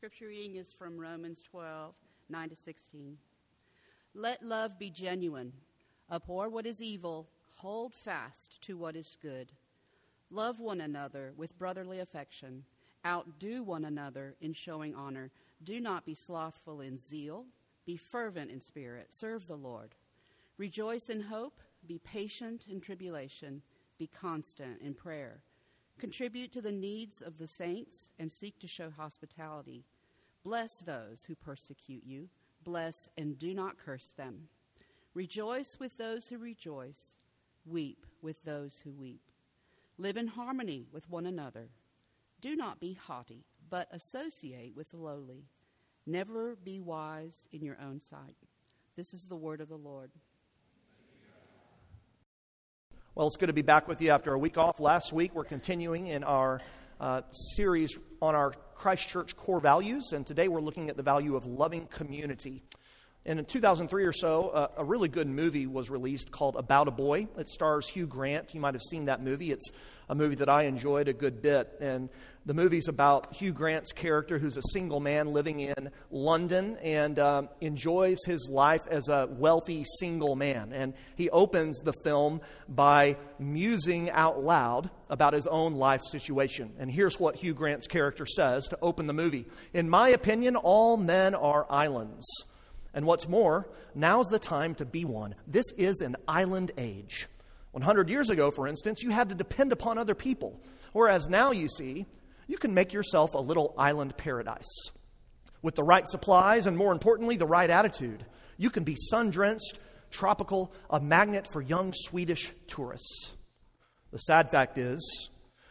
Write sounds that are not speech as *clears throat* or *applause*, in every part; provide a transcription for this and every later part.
scripture reading is from Romans 12 9 to 16. Let love be genuine. Abhor what is evil, hold fast to what is good. Love one another with brotherly affection. Outdo one another in showing honor. Do not be slothful in zeal. Be fervent in spirit. Serve the Lord. Rejoice in hope. Be patient in tribulation. Be constant in prayer. Contribute to the needs of the saints and seek to show hospitality. Bless those who persecute you. Bless and do not curse them. Rejoice with those who rejoice. Weep with those who weep. Live in harmony with one another. Do not be haughty, but associate with the lowly. Never be wise in your own sight. This is the word of the Lord. Well, it's good to be back with you after a week off. Last week, we're continuing in our uh, series on our Christ Church core values, and today we're looking at the value of loving community. And in 2003 or so, uh, a really good movie was released called About a Boy. It stars Hugh Grant. You might have seen that movie. It's a movie that I enjoyed a good bit. And the movie's about Hugh Grant's character, who's a single man living in London and um, enjoys his life as a wealthy single man. And he opens the film by musing out loud about his own life situation. And here's what Hugh Grant's character says to open the movie In my opinion, all men are islands. And what's more, now's the time to be one. This is an island age. 100 years ago, for instance, you had to depend upon other people. Whereas now, you see, you can make yourself a little island paradise. With the right supplies and, more importantly, the right attitude, you can be sun drenched, tropical, a magnet for young Swedish tourists. The sad fact is,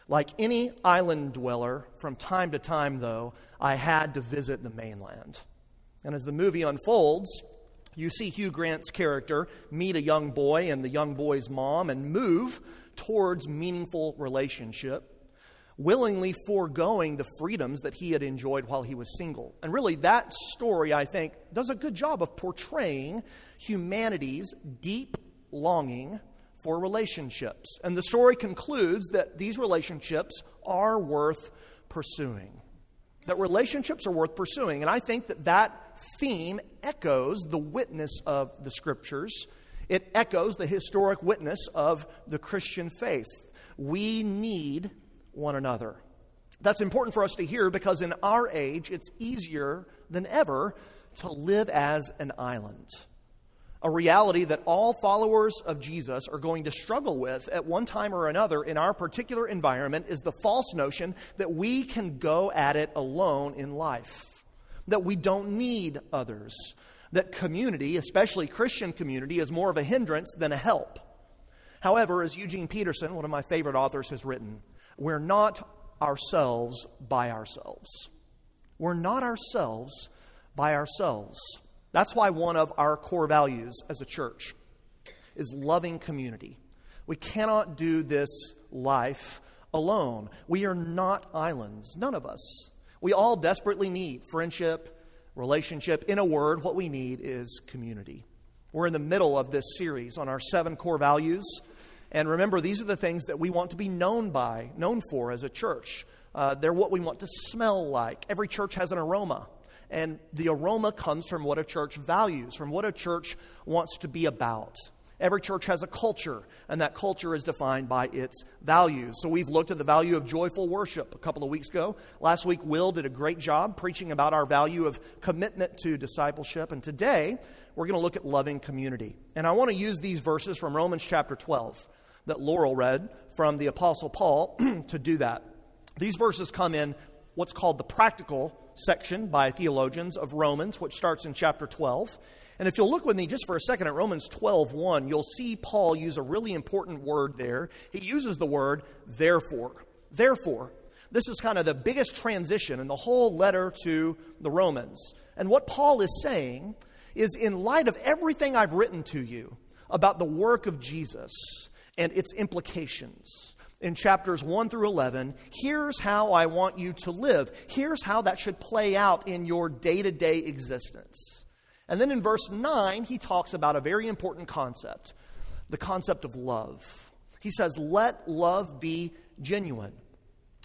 like any island dweller, from time to time, though, I had to visit the mainland. And as the movie unfolds, you see Hugh Grant's character meet a young boy and the young boy's mom and move towards meaningful relationship, willingly foregoing the freedoms that he had enjoyed while he was single. And really, that story, I think, does a good job of portraying humanity's deep longing for relationships. And the story concludes that these relationships are worth pursuing. That relationships are worth pursuing. And I think that that theme echoes the witness of the scriptures. It echoes the historic witness of the Christian faith. We need one another. That's important for us to hear because in our age, it's easier than ever to live as an island. A reality that all followers of Jesus are going to struggle with at one time or another in our particular environment is the false notion that we can go at it alone in life that we don't need others, that community, especially Christian community, is more of a hindrance than a help. However, as Eugene Peterson, one of my favorite authors, has written, we're not ourselves by ourselves. We're not ourselves by ourselves. That's why one of our core values as a church is loving community. We cannot do this life alone. We are not islands, none of us. We all desperately need friendship, relationship. In a word, what we need is community. We're in the middle of this series on our seven core values. And remember, these are the things that we want to be known by, known for as a church. Uh, they're what we want to smell like. Every church has an aroma. And the aroma comes from what a church values, from what a church wants to be about. Every church has a culture, and that culture is defined by its values. So we've looked at the value of joyful worship a couple of weeks ago. Last week, Will did a great job preaching about our value of commitment to discipleship. And today, we're going to look at loving community. And I want to use these verses from Romans chapter 12 that Laurel read from the Apostle Paul *clears throat* to do that. These verses come in what's called the practical section by theologians of Romans, which starts in chapter 12. And if you'll look with me just for a second at Romans 12 1, you'll see Paul use a really important word there. He uses the word therefore. Therefore. This is kind of the biggest transition in the whole letter to the Romans. And what Paul is saying is in light of everything I've written to you about the work of Jesus and its implications in chapters 1 through 11, here's how I want you to live. Here's how that should play out in your day to day existence. And then in verse 9, he talks about a very important concept the concept of love. He says, Let love be genuine.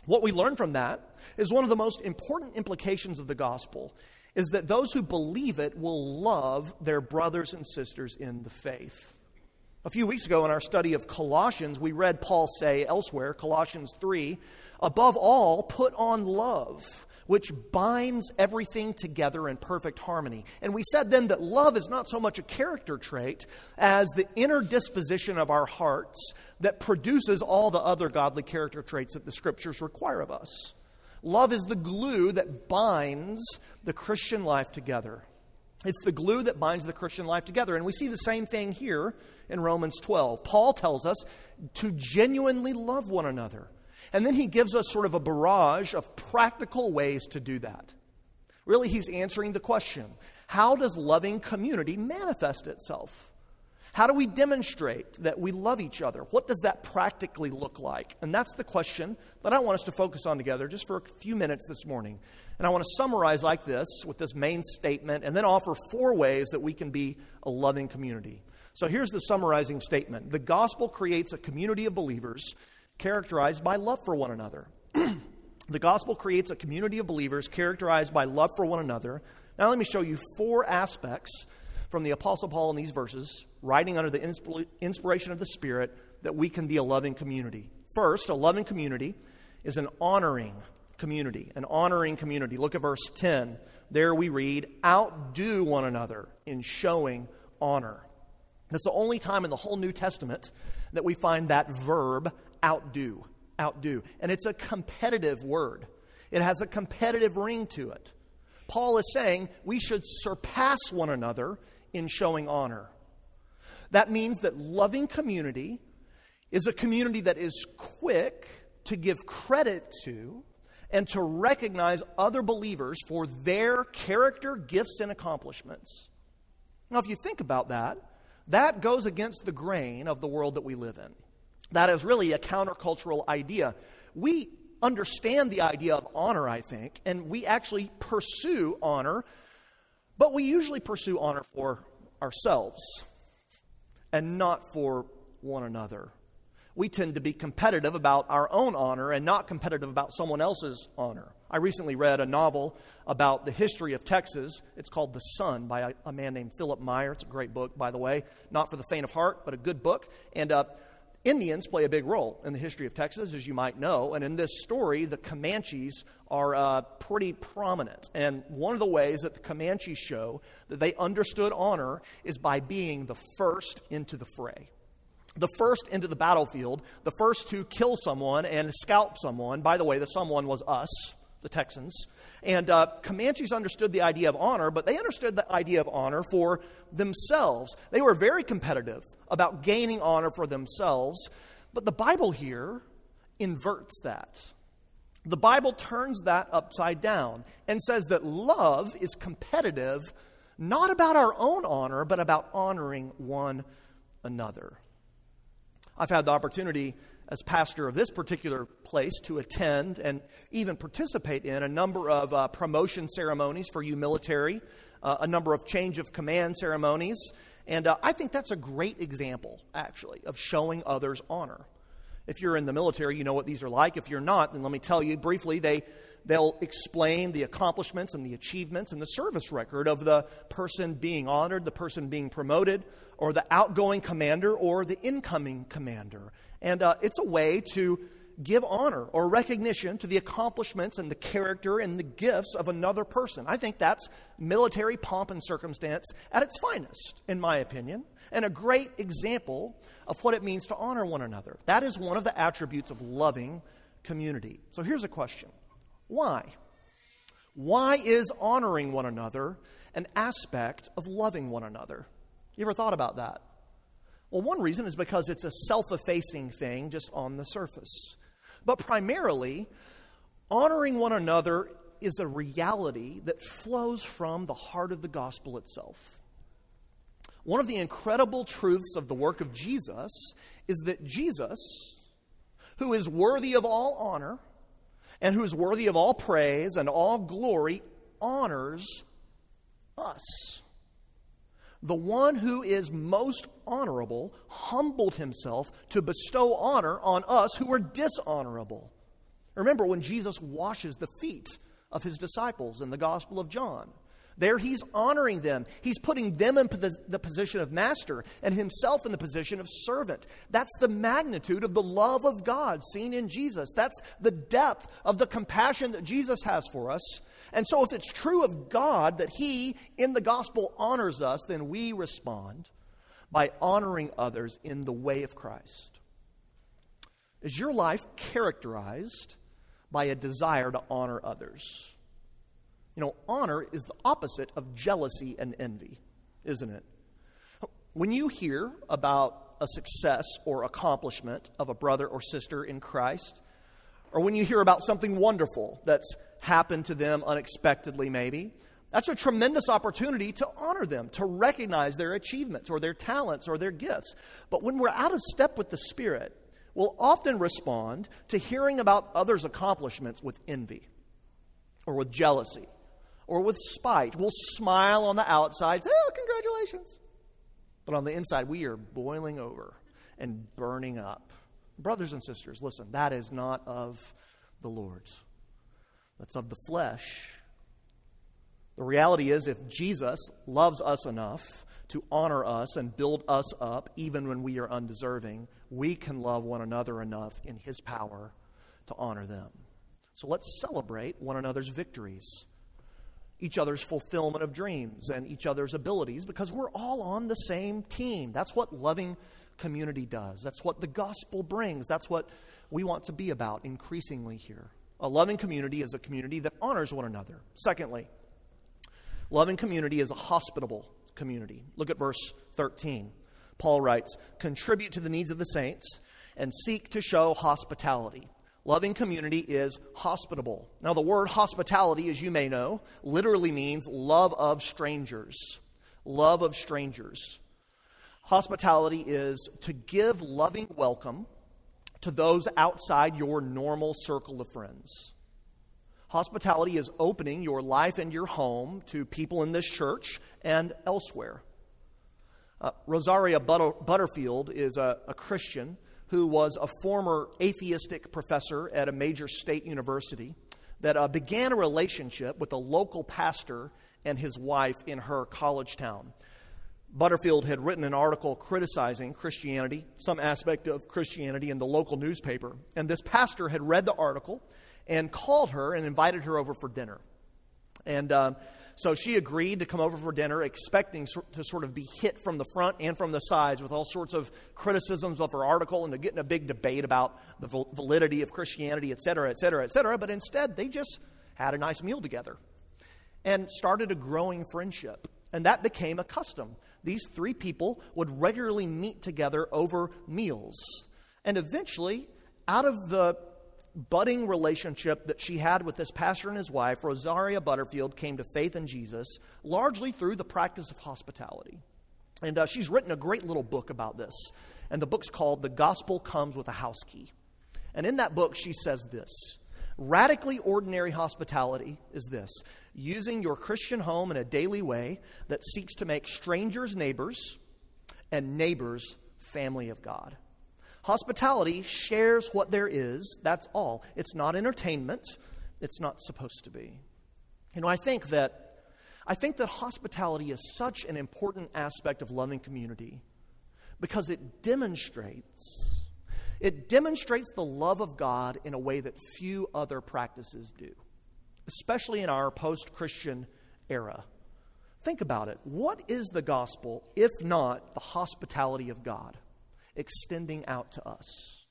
What we learn from that is one of the most important implications of the gospel is that those who believe it will love their brothers and sisters in the faith. A few weeks ago in our study of Colossians, we read Paul say elsewhere, Colossians 3, above all, put on love, which binds everything together in perfect harmony. And we said then that love is not so much a character trait as the inner disposition of our hearts that produces all the other godly character traits that the scriptures require of us. Love is the glue that binds the Christian life together. It's the glue that binds the Christian life together. And we see the same thing here in Romans 12. Paul tells us to genuinely love one another. And then he gives us sort of a barrage of practical ways to do that. Really, he's answering the question how does loving community manifest itself? How do we demonstrate that we love each other? What does that practically look like? And that's the question that I want us to focus on together just for a few minutes this morning. And I want to summarize like this with this main statement and then offer four ways that we can be a loving community. So here's the summarizing statement The gospel creates a community of believers characterized by love for one another. *clears throat* the gospel creates a community of believers characterized by love for one another. Now, let me show you four aspects from the Apostle Paul in these verses, writing under the inspiration of the Spirit, that we can be a loving community. First, a loving community is an honoring community. An honoring community. Look at verse 10. There we read, Outdo one another in showing honor. That's the only time in the whole New Testament that we find that verb, outdo. Outdo. And it's a competitive word, it has a competitive ring to it. Paul is saying we should surpass one another in showing honor. That means that loving community is a community that is quick to give credit to and to recognize other believers for their character, gifts, and accomplishments. Now, if you think about that, that goes against the grain of the world that we live in. That is really a countercultural idea. We understand the idea of honor, I think, and we actually pursue honor but we usually pursue honor for ourselves and not for one another. We tend to be competitive about our own honor and not competitive about someone else's honor. I recently read a novel about the history of Texas. It's called The Son by a, a man named Philipp Meyer. It's a great book, by the way. Not for the faint of heart, but a good book. And uh, Indians play a big role in the history of Texas, as you might know. And in this story, the Comanches are uh, pretty prominent. And one of the ways that the Comanches show that they understood honor is by being the first into the fray. The first into the battlefield, the first to kill someone and scalp someone. By the way, the someone was us, the Texans. And uh, Comanches understood the idea of honor, but they understood the idea of honor for themselves. They were very competitive about gaining honor for themselves. But the Bible here inverts that. The Bible turns that upside down and says that love is competitive, not about our own honor, but about honoring one another. I've had the opportunity as pastor of this particular place to attend and even participate in a number of uh, promotion ceremonies for you military, uh, a number of change of command ceremonies. And uh, I think that's a great example, actually, of showing others honor. If you're in the military, you know what these are like. If you're not, then let me tell you briefly, they, they'll explain the accomplishments and the achievements and the service record of the person being honored, the person being promoted, or the outgoing commander or the incoming commander. And uh, it's a way to give honor or recognition to the accomplishments and the character and the gifts of another person. I think that's military pomp and circumstance at its finest, in my opinion, and a great example of what it means to honor one another. That is one of the attributes of loving community. So here's a question Why? Why is honoring one another an aspect of loving one another? You ever thought about that? Well, one reason is because it's a self effacing thing just on the surface. But primarily, honoring one another is a reality that flows from the heart of the gospel itself. One of the incredible truths of the work of Jesus is that Jesus, who is worthy of all honor and who is worthy of all praise and all glory, honors us the one who is most honorable humbled himself to bestow honor on us who are dishonorable. Remember when Jesus washes the feet of his disciples in the Gospel of John. There he's honoring them. He's putting them in the position of master and himself in the position of servant. That's the magnitude of the love of God seen in Jesus. That's the depth of the compassion that Jesus has for us. And so, if it's true of God that he in the gospel honors us, then we respond by honoring others in the way of Christ. Is your life characterized by a desire to honor others? You know, honor is the opposite of jealousy and envy, isn't it? When you hear about a success or accomplishment of a brother or sister in Christ, or when you hear about something wonderful that's happened to them unexpectedly, maybe, that's a tremendous opportunity to honor them, to recognize their achievements or their talents or their gifts. But when we're out of step with the Spirit, we'll often respond to hearing about others' accomplishments with envy or with jealousy or with spite. We'll smile on the outside, say, oh, congratulations. But on the inside, we are boiling over and burning up. Brothers and sisters, listen, that is not of the Lord's, that's of the flesh. The reality is, if Jesus loves us enough to honor us and build us up, even when we are undeserving, we can love one another enough in His power to honor them. So let's celebrate one another's victories each other's fulfillment of dreams and each other's abilities because we're all on the same team. That's what loving community does. That's what the gospel brings. That's what we want to be about increasingly here. A loving community is a community that honors one another. Secondly, loving community is a hospitable community. Look at verse 13. Paul writes, Contribute to the needs of the saints and seek to show hospitality. Loving community is hospitable. Now, the word hospitality, as you may know, literally means love of strangers. Love of strangers. Hospitality is to give loving welcome to those outside your normal circle of friends. Hospitality is opening your life and your home to people in this church and elsewhere. Uh, Rosaria Butter- Butterfield is a, a Christian who was a former atheistic professor at a major state university, that uh, began a relationship with a local pastor and his wife in her college town. Butterfield had written an article criticizing Christianity, some aspect of Christianity, in the local newspaper. And this pastor had read the article and called her and invited her over for dinner. And um, so she agreed to come over for dinner, expecting to sort of be hit from the front and from the sides with all sorts of criticisms of her article and to get in a big debate about the validity of Christianity, et cetera, et cetera, et cetera. But instead, they just had a nice meal together and started a growing friendship. And that became a custom. These three people would regularly meet together over meals. And eventually, out of the budding relationship that she had with this pastor and his wife, Rosaria Butterfield, came to faith in Jesus largely through the practice of hospitality. And uh, she's written a great little book about this. And the book's called The Gospel Comes with a House Key. And in that book, she says this Radically ordinary hospitality is this using your Christian home in a daily way that seeks to make strangers neighbors and neighbors family of God. Hospitality shares what there is, that's all. It's not entertainment, it's not supposed to be. You know, I think that I think that hospitality is such an important aspect of loving community because it demonstrates it demonstrates the love of God in a way that few other practices do, especially in our post-Christian era. Think about it. What is the gospel if not the hospitality of God? extending out to us.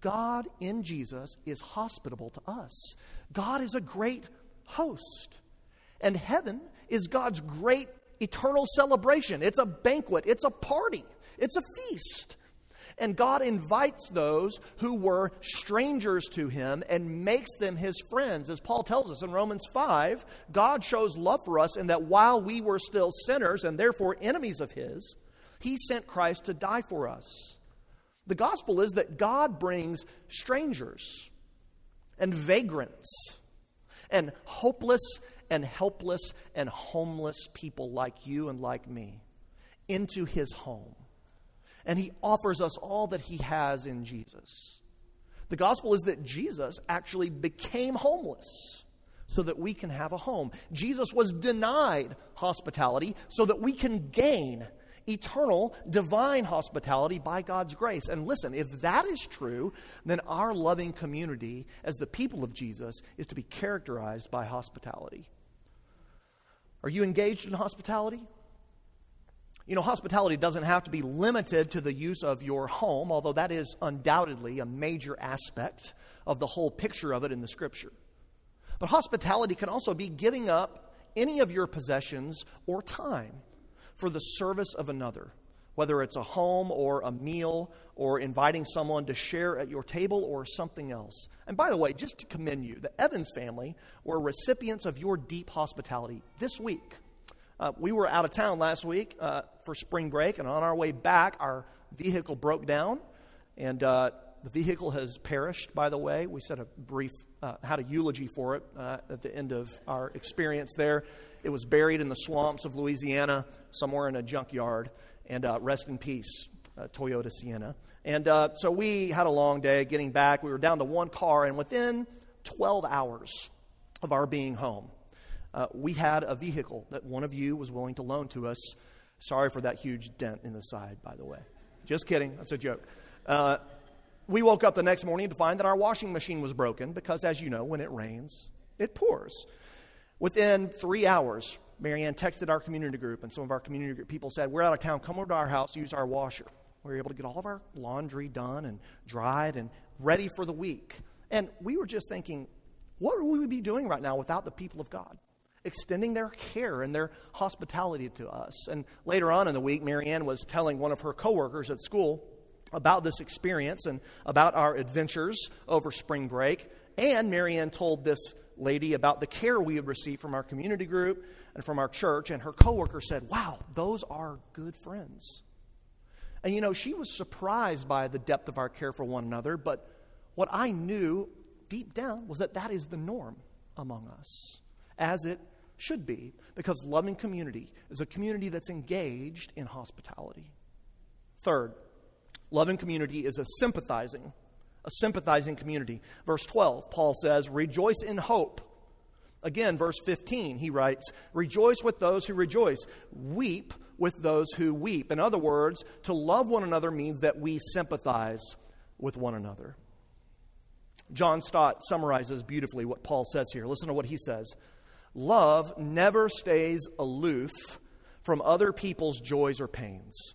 God in Jesus is hospitable to us. God is a great host. And heaven is God's great eternal celebration. It's a banquet, it's a party, it's a feast. And God invites those who were strangers to him and makes them his friends. As Paul tells us in Romans 5, God shows love for us in that while we were still sinners and therefore enemies of his, he sent Christ to die for us. The gospel is that God brings strangers and vagrants and hopeless and helpless and homeless people like you and like me into his home. And he offers us all that he has in Jesus. The gospel is that Jesus actually became homeless so that we can have a home. Jesus was denied hospitality so that we can gain eternal, divine hospitality by God's grace. And listen, if that is true, then our loving community as the people of Jesus is to be characterized by hospitality. Are you engaged in hospitality? You know, hospitality doesn't have to be limited to the use of your home, although that is undoubtedly a major aspect of the whole picture of it in the scripture. But hospitality can also be giving up any of your possessions or time for the service of another, whether it's a home or a meal or inviting someone to share at your table or something else. And by the way, just to commend you, the Evans family were recipients of your deep hospitality this week. Uh, we were out of town last week uh, for spring break, and on our way back, our vehicle broke down, and uh, the vehicle has perished, by the way. We said a brief, uh, had a eulogy for it uh, at the end of our experience there. It was buried in the swamps of Louisiana, somewhere in a junkyard. And uh, rest in peace, Toyota Sienna. And so we had a long day getting back. We were down to one car, and within 12 hours of our being home, uh, we had a vehicle that one of you was willing to loan to us. Sorry for that huge dent in the side, by the way. Just kidding. That's a joke. Uh, we woke up the next morning to find that our washing machine was broken because, as you know, when it rains, it pours. Within three hours, Marianne texted our community group, and some of our community group people said, We're out of town. Come over to our house, use our washer. We were able to get all of our laundry done and dried and ready for the week. And we were just thinking, what would we be doing right now without the people of God? Extending their care and their hospitality to us. And later on in the week, Marianne was telling one of her coworkers at school about this experience and about our adventures over spring break. And Marianne told this lady about the care we had received from our community group and from our church, and her coworker said, Wow, those are good friends. And you know, she was surprised by the depth of our care for one another, but what I knew deep down was that that is the norm among us, as it should be, because loving community is a community that's engaged in hospitality. Third, loving community is a sympathizing a sympathizing community. Verse 12, Paul says, Rejoice in hope. Again, verse 15, he writes, Rejoice with those who rejoice, weep with those who weep. In other words, to love one another means that we sympathize with one another. John Stott summarizes beautifully what Paul says here. Listen to what he says Love never stays aloof from other people's joys or pains.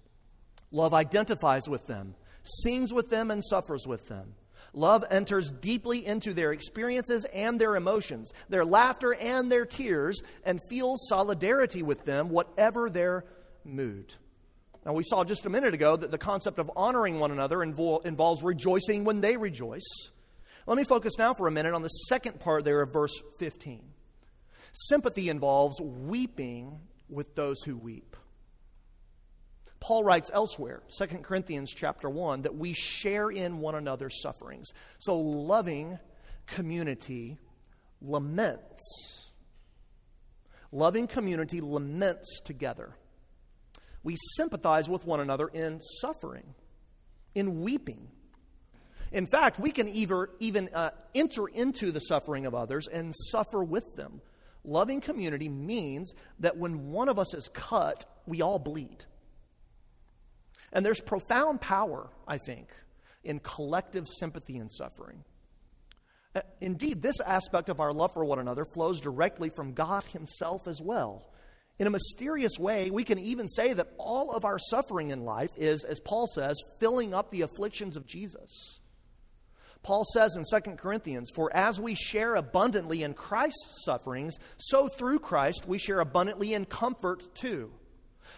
Love identifies with them sings with them, and suffers with them. Love enters deeply into their experiences and their emotions, their laughter and their tears, and feels solidarity with them, whatever their mood. Now, we saw just a minute ago that the concept of honoring one another invol- involves rejoicing when they rejoice. Let me focus now for a minute on the second part there of verse 15. Sympathy involves weeping with those who weep. Paul writes elsewhere, 2 Corinthians chapter 1, that we share in one another's sufferings. So loving community laments. Loving community laments together. We sympathize with one another in suffering, in weeping. In fact, we can either, even uh, enter into the suffering of others and suffer with them. Loving community means that when one of us is cut, we all bleed. And there's profound power, I think, in collective sympathy and suffering. Uh, indeed, this aspect of our love for one another flows directly from God Himself as well. In a mysterious way, we can even say that all of our suffering in life is, as Paul says, filling up the afflictions of Jesus. Paul says in 2 Corinthians, For as we share abundantly in Christ's sufferings, so through Christ we share abundantly in comfort too.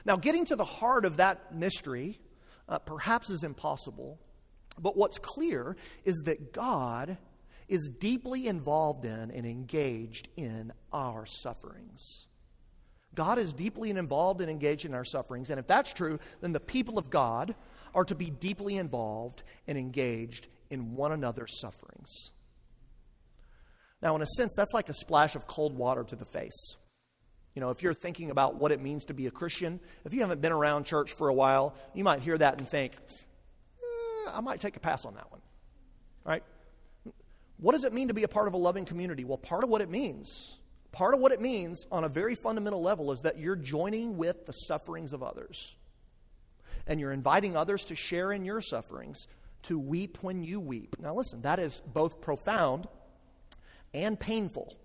Now, getting to the heart of that mystery uh, perhaps is impossible, but what's clear is that God is deeply involved in and engaged in our sufferings. God is deeply involved and engaged in our sufferings, and if that's true, then the people of God are to be deeply involved and engaged in one another's sufferings. Now, in a sense, that's like a splash of cold water to the face. You know, if you're thinking about what it means to be a Christian, if you haven't been around church for a while, you might hear that and think, eh, I might take a pass on that one. Right? What does it mean to be a part of a loving community? Well, part of what it means, part of what it means on a very fundamental level is that you're joining with the sufferings of others. And you're inviting others to share in your sufferings, to weep when you weep. Now, listen, that is both profound and painful.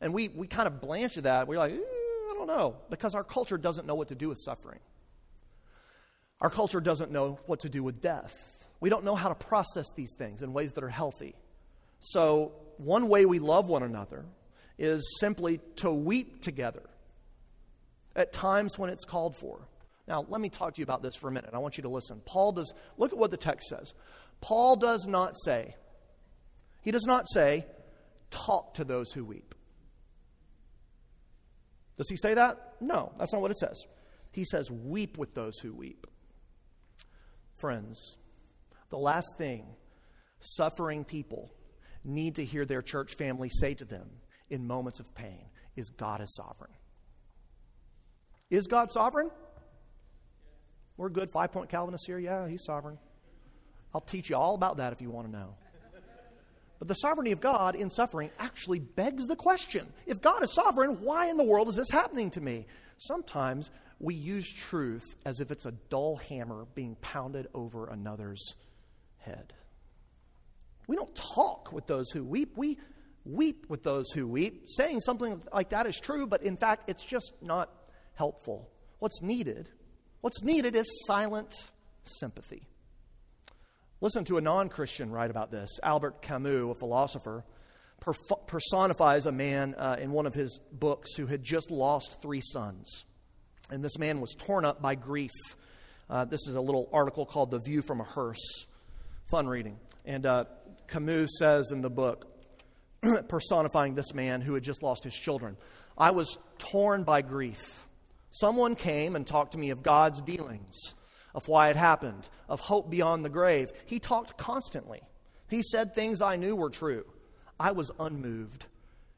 And we, we kind of blanch at that. We're like, eh, I don't know, because our culture doesn't know what to do with suffering. Our culture doesn't know what to do with death. We don't know how to process these things in ways that are healthy. So, one way we love one another is simply to weep together at times when it's called for. Now, let me talk to you about this for a minute. I want you to listen. Paul does, look at what the text says. Paul does not say, he does not say, talk to those who weep. Does he say that? No, that's not what it says. He says, weep with those who weep. Friends, the last thing suffering people need to hear their church family say to them in moments of pain is God is sovereign. Is God sovereign? We're good five point Calvinists here. Yeah, he's sovereign. I'll teach you all about that if you want to know. But the sovereignty of God in suffering actually begs the question if God is sovereign, why in the world is this happening to me? Sometimes we use truth as if it's a dull hammer being pounded over another's head. We don't talk with those who weep, we weep with those who weep. Saying something like that is true, but in fact, it's just not helpful. What's needed? What's needed is silent sympathy. Listen to a non Christian write about this. Albert Camus, a philosopher, personifies a man uh, in one of his books who had just lost three sons. And this man was torn up by grief. Uh, this is a little article called The View from a Hearse. Fun reading. And uh, Camus says in the book, *clears throat* personifying this man who had just lost his children, I was torn by grief. Someone came and talked to me of God's dealings of why it happened, of hope beyond the grave. He talked constantly. He said things I knew were true. I was unmoved,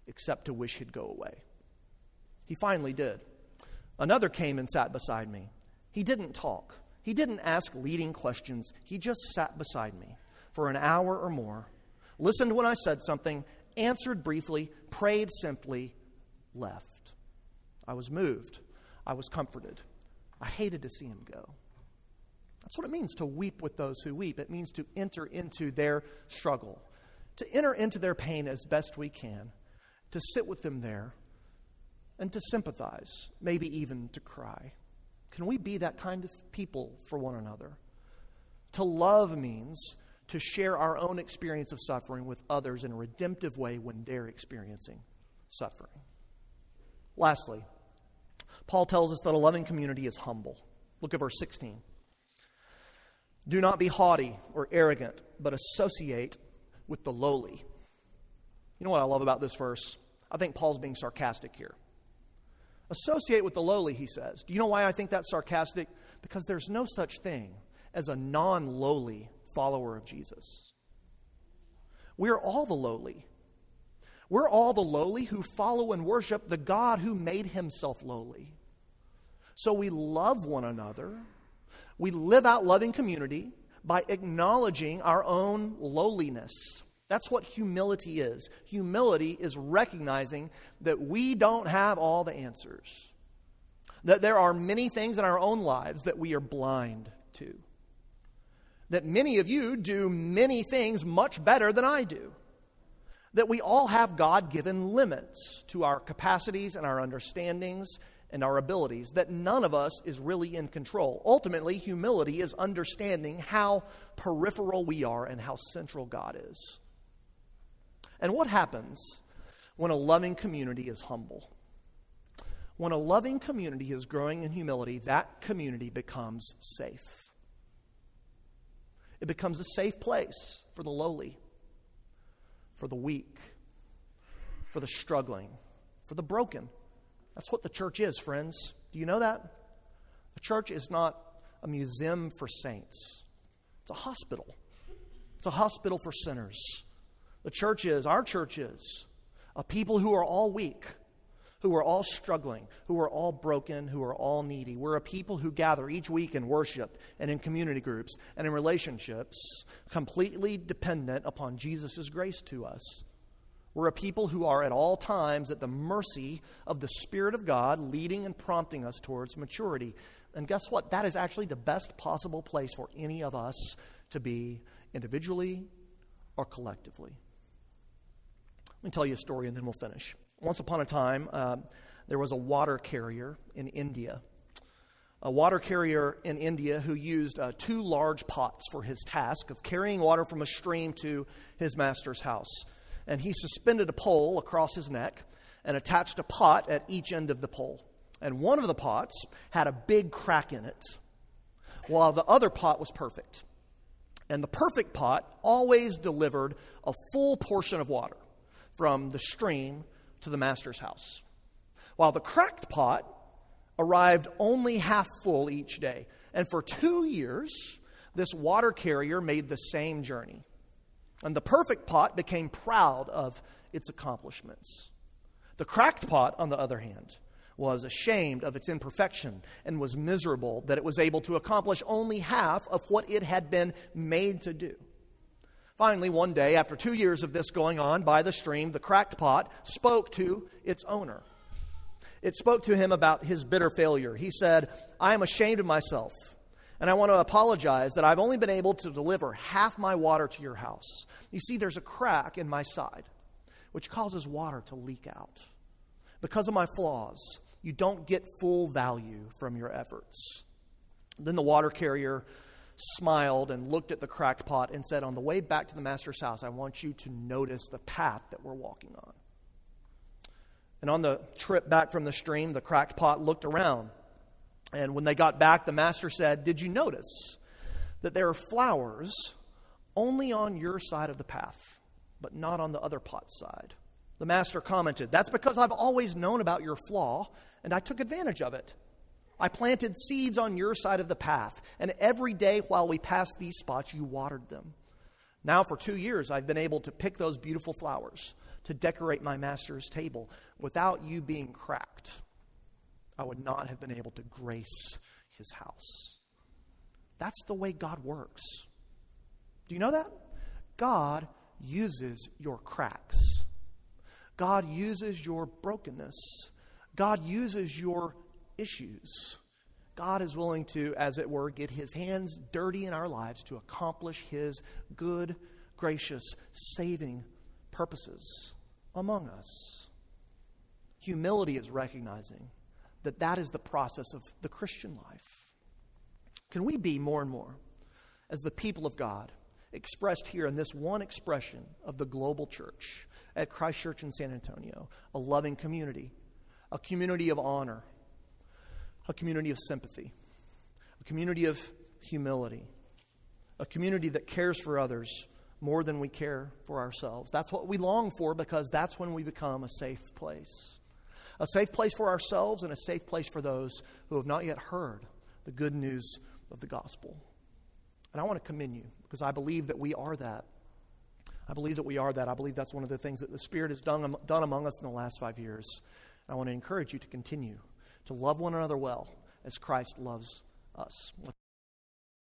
except to wish he'd go away. He finally did. Another came and sat beside me. He didn't talk, he didn't ask leading questions. He just sat beside me for an hour or more, listened when I said something, answered briefly, prayed simply, left. I was moved. I was comforted. I hated to see him go. That's what it means to weep with those who weep. It means to enter into their struggle, to enter into their pain as best we can, to sit with them there, and to sympathize, maybe even to cry. Can we be that kind of people for one another? To love means to share our own experience of suffering with others in a redemptive way when they're experiencing suffering. Lastly, Paul tells us that a loving community is humble. Look at verse 16. Do not be haughty or arrogant, but associate with the lowly. You know what I love about this verse? I think Paul's being sarcastic here. Associate with the lowly, he says. Do you know why I think that's sarcastic? Because there's no such thing as a non lowly follower of Jesus. We're all the lowly. We're all the lowly who follow and worship the God who made himself lowly. So we love one another we live out loving community by acknowledging our own lowliness. That's what humility is. Humility is recognizing that we don't have all the answers, that there are many things in our own lives that we are blind to, that many of you do many things much better than I do, that we all have God given limits to our capacities and our understandings and our abilities, that none of us is really in control. Ultimately, humility is understanding how peripheral we are and how central God is. And what happens when a loving community is humble? When a loving community is growing in humility, that community becomes safe. It becomes a safe place for the lowly, for the weak, for the struggling, for the broken. That's what the church is, friends. Do you know that? The church is not a museum for saints, it's a hospital. It's a hospital for sinners. The church is, our church is, a people who are all weak, who are all struggling, who are all broken, who are all needy. We're a people who gather each week in worship and in community groups and in relationships, completely dependent upon Jesus' grace to us. We're a people who are at all times at the mercy of the Spirit of God, leading and prompting us towards maturity. And guess what? That is actually the best possible place for any of us to be individually or collectively. Let me tell you a story and then we'll finish. Once upon a time, uh, there was a water carrier in India. A water carrier in India who used uh, two large pots for his task of carrying water from a stream to his master's house. And he suspended a pole across his neck and attached a pot at each end of the pole. And one of the pots had a big crack in it, while the other pot was perfect. And the perfect pot always delivered a full portion of water from the stream to the master's house, while the cracked pot arrived only half full each day. And for two years, this water carrier made the same journey. And the perfect pot became proud of its accomplishments. The cracked pot, on the other hand, was ashamed of its imperfection and was miserable that it was able to accomplish only half of what it had been made to do. Finally, one day, after two years of this going on by the stream, the cracked pot spoke to its owner. It spoke to him about his bitter failure. He said, I am ashamed of myself, and I want to apologize that I've only been able to deliver half my water to your house. You see, there's a crack in my side, which causes water to leak out. Because of my flaws, you don't get full value from your efforts. Then the water carrier smiled and looked at the cracked pot and said, On the way back to the master's house, I want you to notice the path that we're walking on. And on the trip back from the stream, the cracked pot looked around. And when they got back, the master said, Did you notice that there are flowers only on your side of the path, but not on the other pot's side? The master commented, That's because I've always known about your flaw, and I took advantage of it. I planted seeds on your side of the path, and every day while we passed these spots, you watered them. Now, for two years, I've been able to pick those beautiful flowers to decorate my master's table. Without you being cracked, I would not have been able to grace his house. That's the way God works. Do you know that? God uses your cracks, God uses your brokenness, God uses your issues. God is willing to, as it were, get his hands dirty in our lives to accomplish his good, gracious, saving purposes among us. Humility is recognizing that that is the process of the Christian life. Can we be more and more, as the people of God, expressed here in this one expression of the global church at Christ Church in San Antonio, a loving community, a community of honor, a community of sympathy, a community of humility, a community that cares for others more than we care for ourselves. That's what we long for because that's when we become a safe place. A safe place for ourselves and a safe place for those who have not yet heard the good news of the gospel. And I want to commend you because I believe that we are that. I believe that we are that. I believe that's one of the things that the Spirit has done, done among us in the last five years. I want to encourage you to continue to love one another well as Christ loves us.